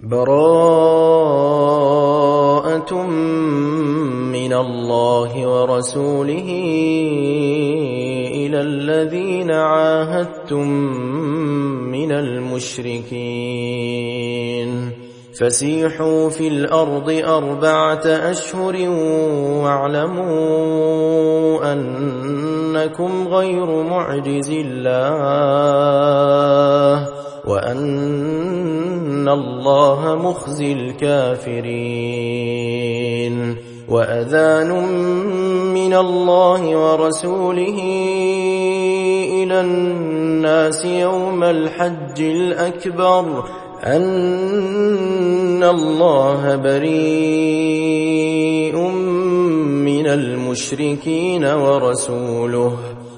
براءة من الله ورسوله إلى الذين عاهدتم من المشركين. فسيحوا في الأرض أربعة أشهر واعلموا أنكم غير معجز الله وأن الله مخزي الكافرين وأذان من الله ورسوله إلى الناس يوم الحج الأكبر أن الله بريء من المشركين ورسوله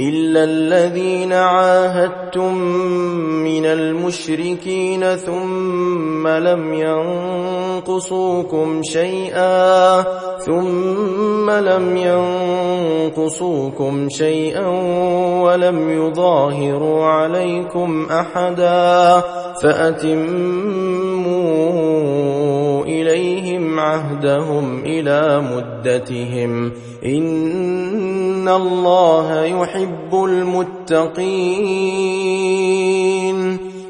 إلا الذين عاهدتم من المشركين ثم لم ينقصوكم شيئا ثم لم ينقصوكم شيئا ولم يظاهروا عليكم أحدا فأتموا عهدهم إلى مدتهم. إن الله يحب المتقين.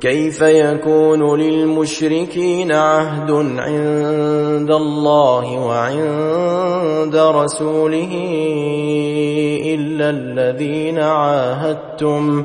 كيف يكون للمشركين عهد عند الله وعند رسوله إلا الذين عاهدتم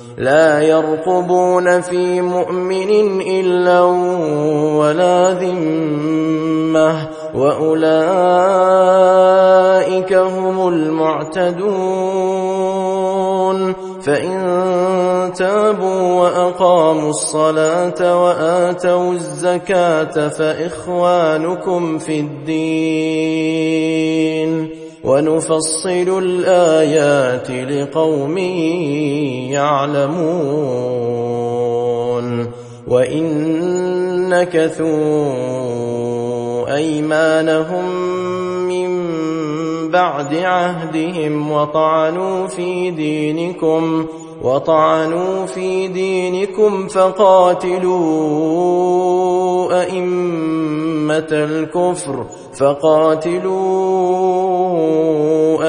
لا يرقبون في مؤمن إلا ولا ذمة وأولئك هم المعتدون فإن تابوا وأقاموا الصلاة وآتوا الزكاة فإخوانكم في الدين ونفصل الآيات لقوم يعلمون وإن نكثوا أيمانهم من بعد عهدهم وطعنوا في دينكم وطعنوا في دينكم فقاتلوا أئمة الكفر فقاتلوا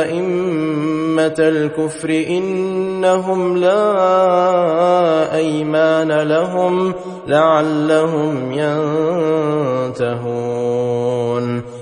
أئمة الكفر إنهم لا وأيمان لهم لعلهم ينتهون.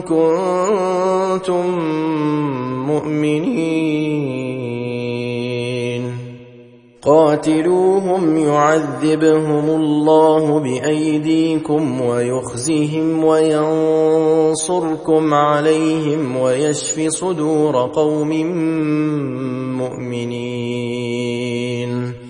كنتم مؤمنين. قاتلوهم يعذبهم الله بأيديكم ويخزهم وينصركم عليهم ويشف صدور قوم مؤمنين.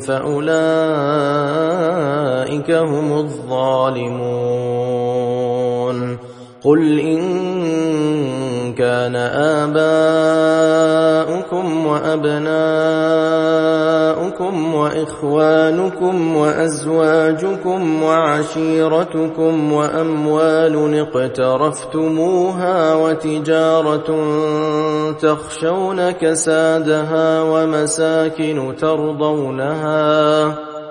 فأولئك هم الظالمون. قل إن كان آباؤكم وأبناؤكم وإخوانكم وأزواجكم وعشيرتكم وأموال اقترفتموها وتجارة تخشون كسادها ومساكن ترضونها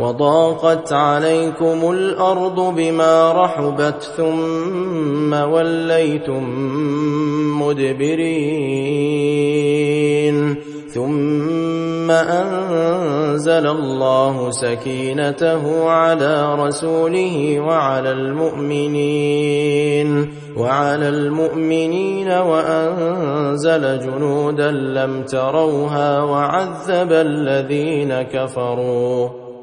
وضاقت عليكم الأرض بما رحبت ثم وليتم مدبرين. ثم أنزل الله سكينته على رسوله وعلى المؤمنين وعلى المؤمنين وأنزل جنودا لم تروها وعذب الذين كفروا.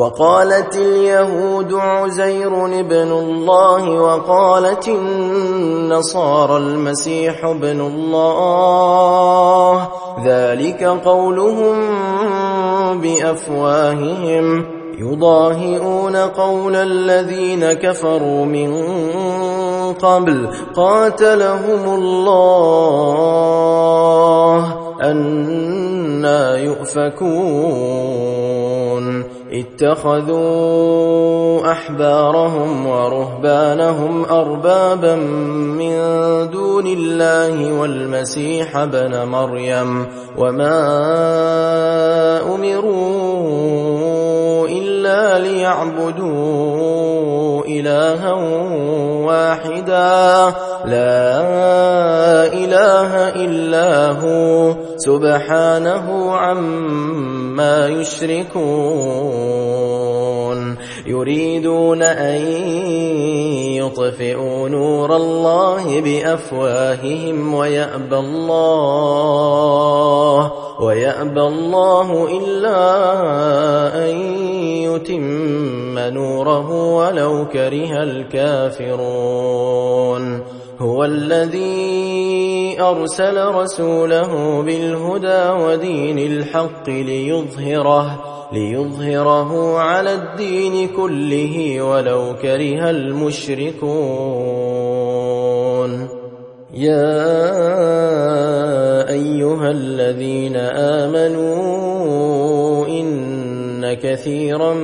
وقالت اليهود عزير ابن الله وقالت النصارى المسيح ابن الله. ذلك قولهم بأفواههم. يضاهئون قول الذين كفروا من قبل. قاتلهم الله. أنا يؤفكون. اتخذوا أحبارهم ورهبانهم أربابا من دون الله والمسيح ابن مريم وما أمروا إلا ليعبدوا إلها واحدا. لا إله إلا هو. سبحانه عما يشركون. يريدون أن يطفئوا نور الله بأفواههم ويأبى الله. ويأبى الله إلا أن يتم نوره ولو كره الكافرون هو الذي ارسل رسوله بالهدى ودين الحق ليظهره ليظهره على الدين كله ولو كره المشركون. يا ايها الذين امنوا كثيرا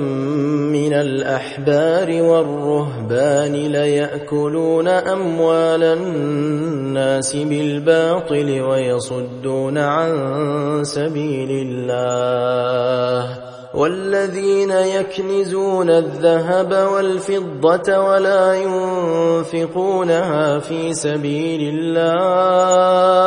من الأحبار والرهبان ليأكلون أموال الناس بالباطل ويصدون عن سبيل الله. والذين يكنزون الذهب والفضة ولا ينفقونها في سبيل الله.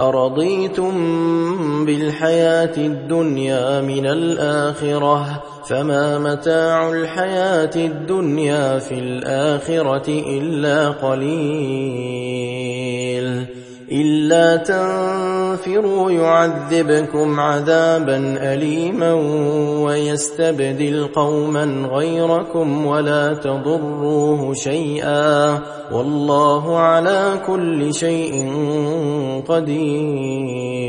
أرضيتم بالحياة الدنيا من الآخرة فما متاع الحياة الدنيا في الآخرة إلا قليل إلا تنفروا يعذبكم عذابا أليما ويستبدل قوما غيركم ولا تضروه شيئا والله على كل شيء قدير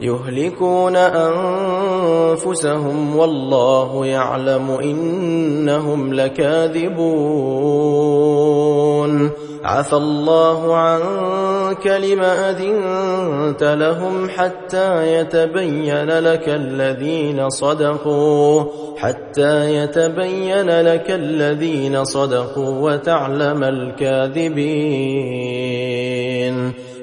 يهلكون أنفسهم والله يعلم إنهم لكاذبون. عفى الله عنك لما أذنت لهم حتى يتبين لك الذين صدقوا حتى يتبين لك الذين صدقوا وتعلم الكاذبين.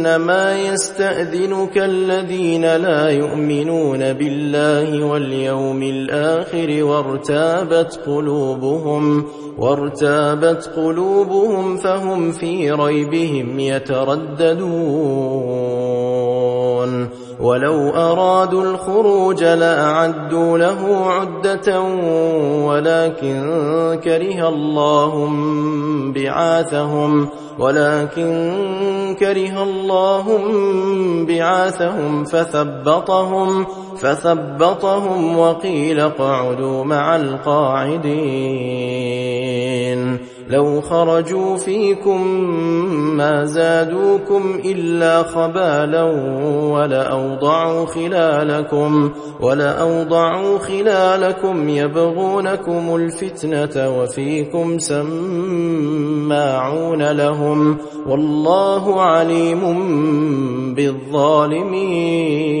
إنما يستأذنك الذين لا يؤمنون بالله واليوم الآخر وارتابت قلوبهم وارتابت قلوبهم فهم في ريبهم يترددون. ولو أرادوا الخروج لأعدوا له عدة ولكن كره الله بعاثهم ولكن كره الله بعاثهم فثبطهم فثبطهم وقيل اقعدوا مع القاعدين لو خرجوا فيكم ما زادوكم إلا خبالا ولأوضعوا خلالكم ولأوضعوا خلالكم يبغونكم الفتنة وفيكم سماعون لهم والله عليم بالظالمين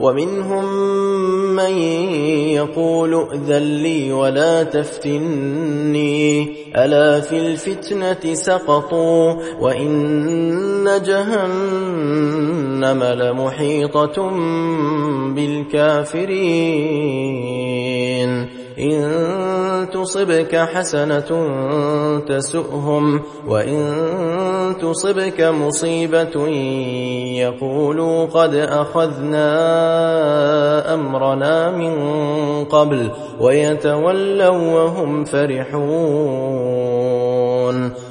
ومنهم من يقول ائذن لي ولا تفتني. ألا في الفتنة سقطوا وإن جهنم لمحيطة بالكافرين. إن تصبك حسنة تسؤهم وإن تصبك مصيبة يقولوا قد أخذنا أمرنا من قبل ويتولوا وهم فرحون.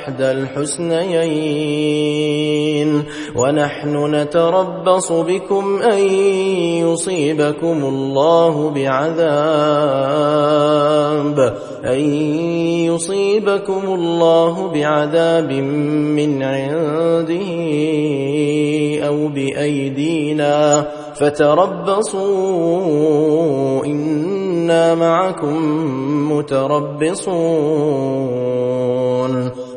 إحدى الحسنيين. ونحن نتربص بكم أن يصيبكم الله بعذاب أن يصيبكم الله بعذاب من عنده أو بأيدينا. فتربصوا إنا معكم متربصون.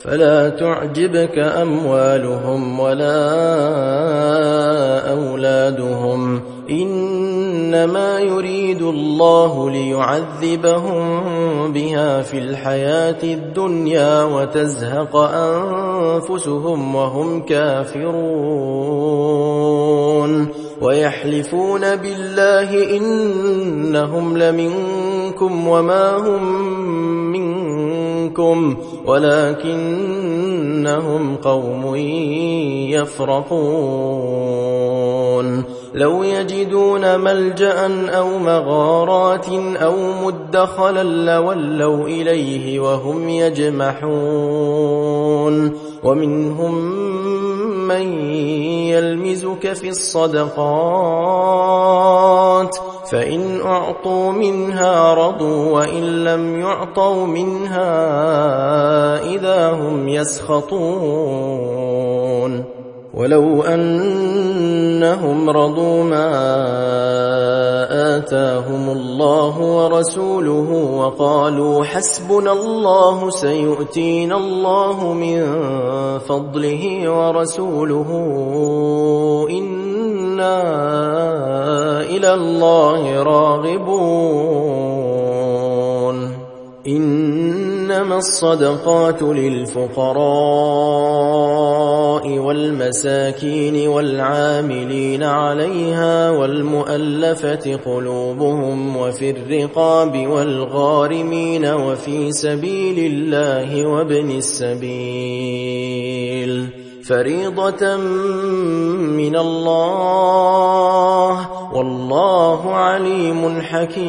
فلا تعجبك أموالهم ولا أولادهم إنما يريد الله ليعذبهم بها في الحياة الدنيا وتزهق أنفسهم وهم كافرون ويحلفون بالله إنهم لمنكم وما هم منكم ولكنهم قوم يفرقون. لو يجدون ملجأ أو مغارات أو مدخلا لولوا إليه وهم يجمحون. ومنهم من يلمزك في الصدقات. فإن أعطوا منها رضوا وإن لم يعطوا منها إذا هم يسخطون. ولو أنهم رضوا ما آتاهم الله ورسوله وقالوا حسبنا الله سيؤتينا الله من فضله ورسوله إنا إلى الله راغبون. إنما الصدقات للفقراء والمساكين والعاملين عليها والمؤلفة قلوبهم وفي الرقاب والغارمين وفي سبيل الله وابن السبيل. فريضة من الله والله عليم حكيم.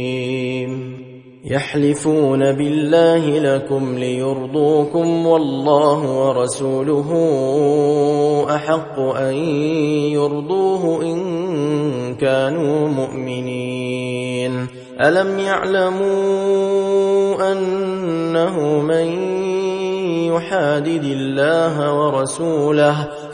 يحلفون بالله لكم ليرضوكم والله ورسوله أحق أن يرضوه إن كانوا مؤمنين. ألم يعلموا أنه من يحادد الله ورسوله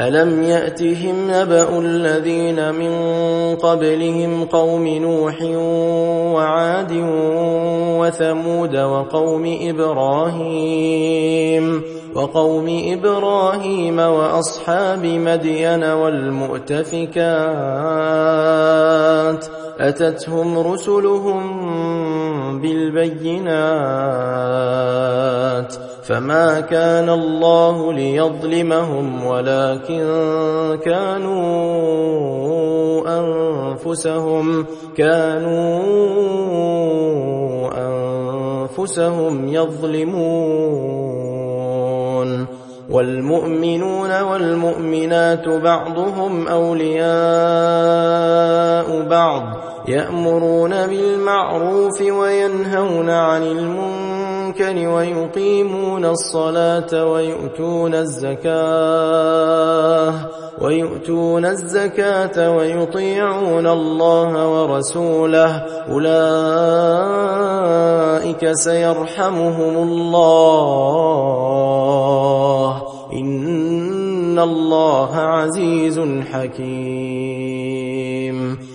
ألم يأتهم نبأ الذين من قبلهم قوم نوح وعاد وثمود وقوم إبراهيم وقوم إبراهيم وأصحاب مدين والمؤتفكات أتتهم رسلهم بالبينات فما كان الله ليظلمهم ولكن كانوا أنفسهم كانوا أنفسهم يظلمون والمؤمنون والمؤمنات بعضهم أولياء بعض يأمرون بالمعروف وينهون عن المنكر ويقيمون الصلاة ويؤتون الزكاة ويؤتون الزكاة ويطيعون الله ورسوله. أولئك سيرحمهم الله. إن الله عزيز حكيم.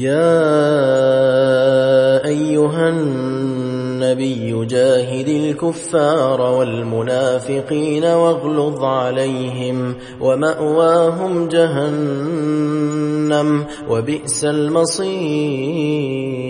يا أيها النبي جاهد الكفار والمنافقين واغلظ عليهم ومأواهم جهنم وبئس المصير.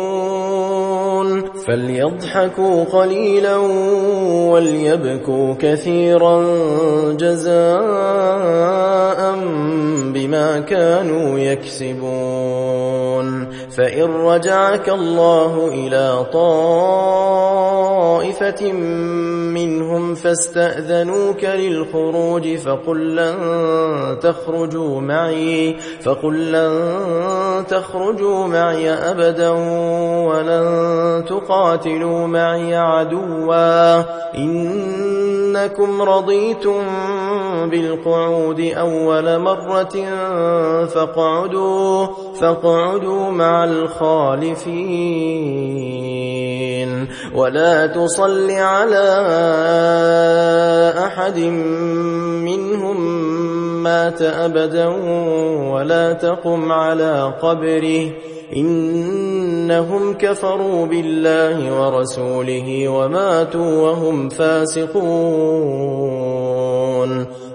فليضحكوا قليلا وليبكوا كثيرا جزاء بما كانوا يكسبون. فإن رجعك الله إلى طائفة منهم فاستأذنوك للخروج فقل لن تخرجوا معي فقل لن تخرجوا معي أبدا ولن تقاتلوا فقاتلوا معي عدوا. إنكم رضيتم بالقعود أول مرة فاقعدوا فاقعدوا مع الخالفين. ولا تصل على أحد منهم مات أبدا ولا تقم على قبره. إنهم كفروا بالله ورسوله وماتوا وهم فاسقون.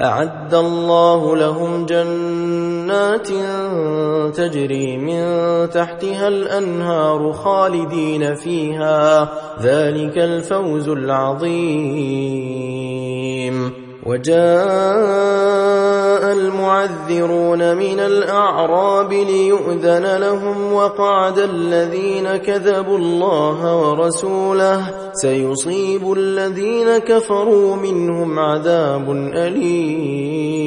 أعد الله لهم جنات تجري من تحتها الأنهار خالدين فيها. ذلك الفوز العظيم. وجاء المعذرون من الأعراب ليؤذن لهم وقعد الذين كذبوا الله ورسوله سيصيب الذين كفروا منهم عذاب أليم.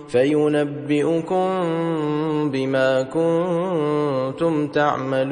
فينبئكم بما كنتم تعملون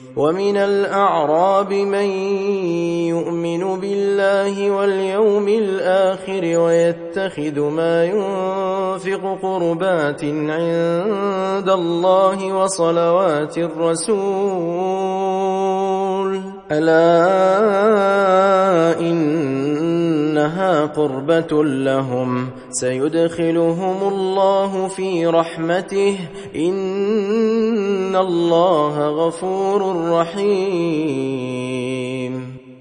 ومن الأعراب من يؤمن بالله واليوم الآخر ويتخذ ما ينفق قربات عند الله وصلوات الرسول. ألا إنها قربة لهم سيدخلهم الله في رحمته إن الله غفور رحيم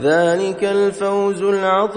ذلك الفوز العظيم.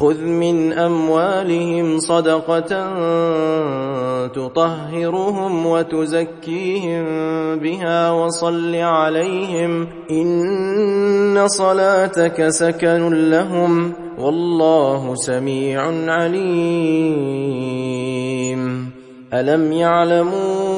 خذ من أموالهم صدقة تطهرهم وتزكيهم بها وصل عليهم إن صلاتك سكن لهم والله سميع عليم. ألم يعلموا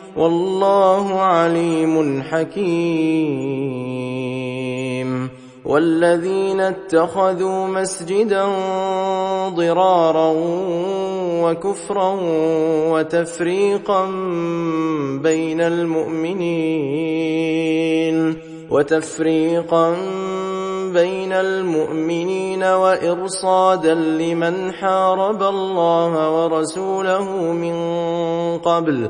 والله عليم حكيم. والذين اتخذوا مسجدا ضرارا وكفرا وتفريقا بين المؤمنين وتفريقا بين المؤمنين وإرصادا لمن حارب الله ورسوله من قبل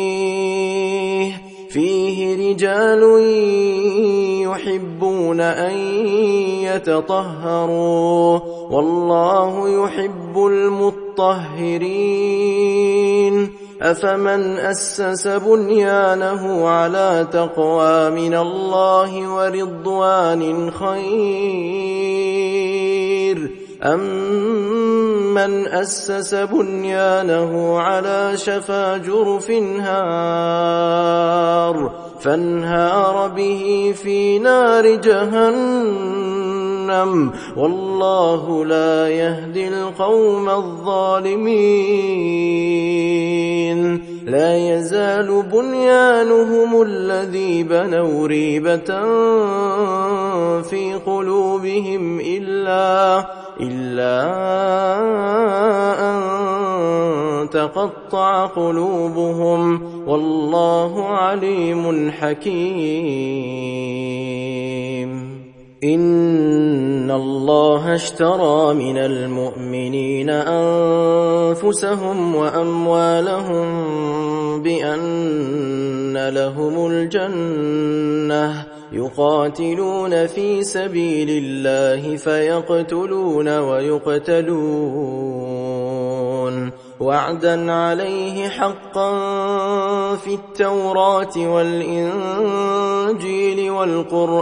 فيه رجال يحبون أن يتطهروا والله يحب المطهرين. أفمن أسس بنيانه على تقوى من الله ورضوان خير؟ امن اسس بنيانه على شفا جرف هار فانهار به في نار جهنم والله لا يهدي القوم الظالمين لا يزال بنيانهم الذي بنوا ريبة في قلوبهم إلا إلا أن تقطع قلوبهم والله عليم حكيم. إن الله اشترى من المؤمنين أنفسهم وأموالهم بأن لهم الجنة يقاتلون في سبيل الله فيقتلون ويقتلون. وعدا عليه حقا في التوراة والإنجيل والقرآن.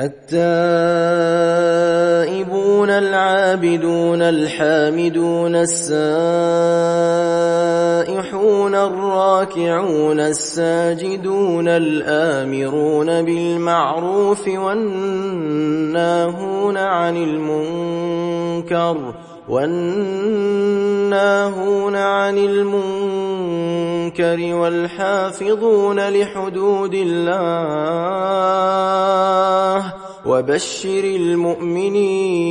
التائبون العابدون الحامدون السائحون الراكعون الساجدون الآمرون بالمعروف والناهون عن المنكر والناهون عن المنكر والحافظون لحدود الله وبشر المؤمنين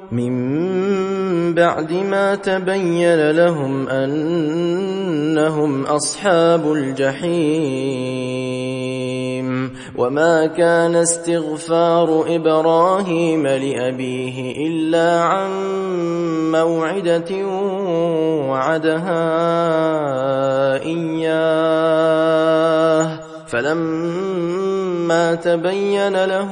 من بعد ما تبين لهم أنهم أصحاب الجحيم وما كان استغفار إبراهيم لأبيه إلا عن موعدة وعدها إياه فلما تبين له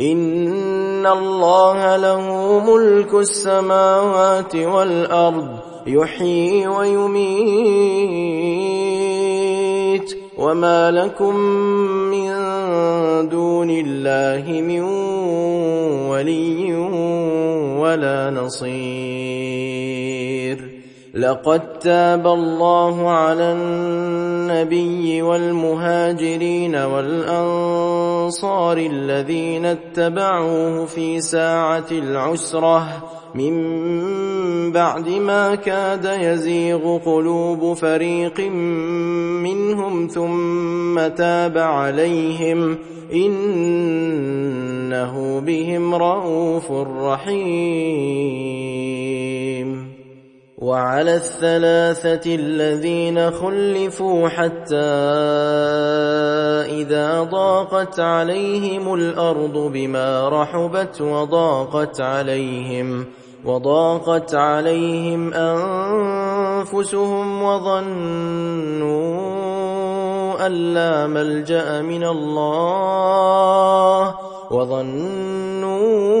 إن الله له ملك السماوات والأرض يحيي ويميت. وما لكم من دون الله من ولي ولا نصير. لقد تاب الله على النبي والمهاجرين والأنصار الذين اتبعوه في ساعة العسرة. من بعد ما كاد يزيغ قلوب فريق منهم ثم تاب عليهم. إنه بهم رءوف رحيم. وعلى الثلاثة الذين خلفوا حتى إذا ضاقت عليهم الأرض بما رحبت وضاقت عليهم وضاقت عليهم أنفسهم وظنوا أن لا ملجأ من الله وظنوا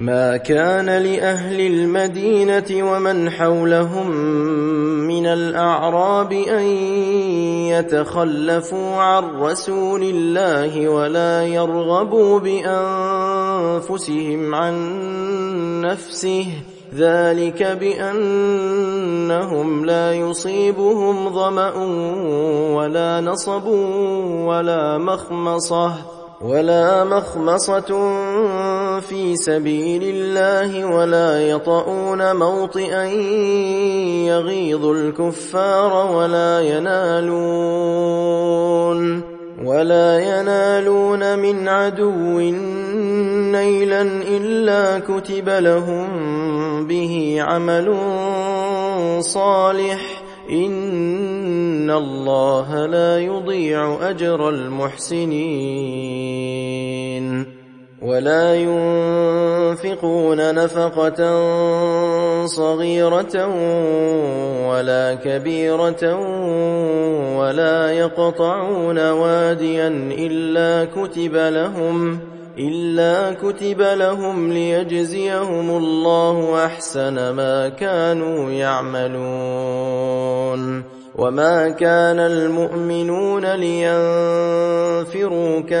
ما كان لأهل المدينة ومن حولهم من الأعراب أن يتخلفوا عن رسول الله ولا يرغبوا بأنفسهم عن نفسه. ذلك بأنهم لا يصيبهم ظمأ ولا نصب ولا مخمصة. ولا مخمصة في سبيل الله ولا يطؤون موطئا يغيظ الكفار ولا ينالون ولا ينالون من عدو نيلا إلا كتب لهم به عمل صالح إن الله لا يضيع أجر المحسنين ولا ينفقون نفقة صغيرة ولا كبيرة ولا يقطعون واديا إلا كتب لهم إلا كتب لهم ليجزيهم الله أحسن ما كانوا يعملون وما كان المؤمنون لينفروا كافة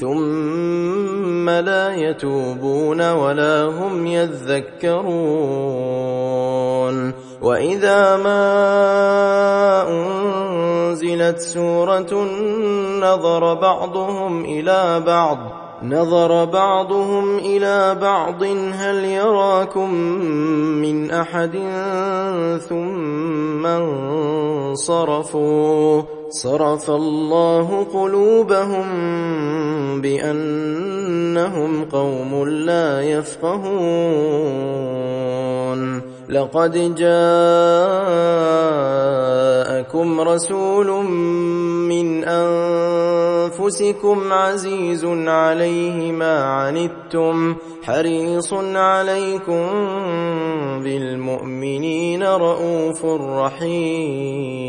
ثم لا يتوبون ولا هم يذكرون. وإذا ما أنزلت سورة نظر بعضهم إلى بعض. نظر بعضهم إلى بعض. هل يراكم من أحد ثم انصرفوا؟ صرف الله قلوبهم بأنهم قوم لا يفقهون. لقد جاءكم رسول من أنفسكم عزيز عليه ما عنتم حريص عليكم بالمؤمنين رءوف رحيم.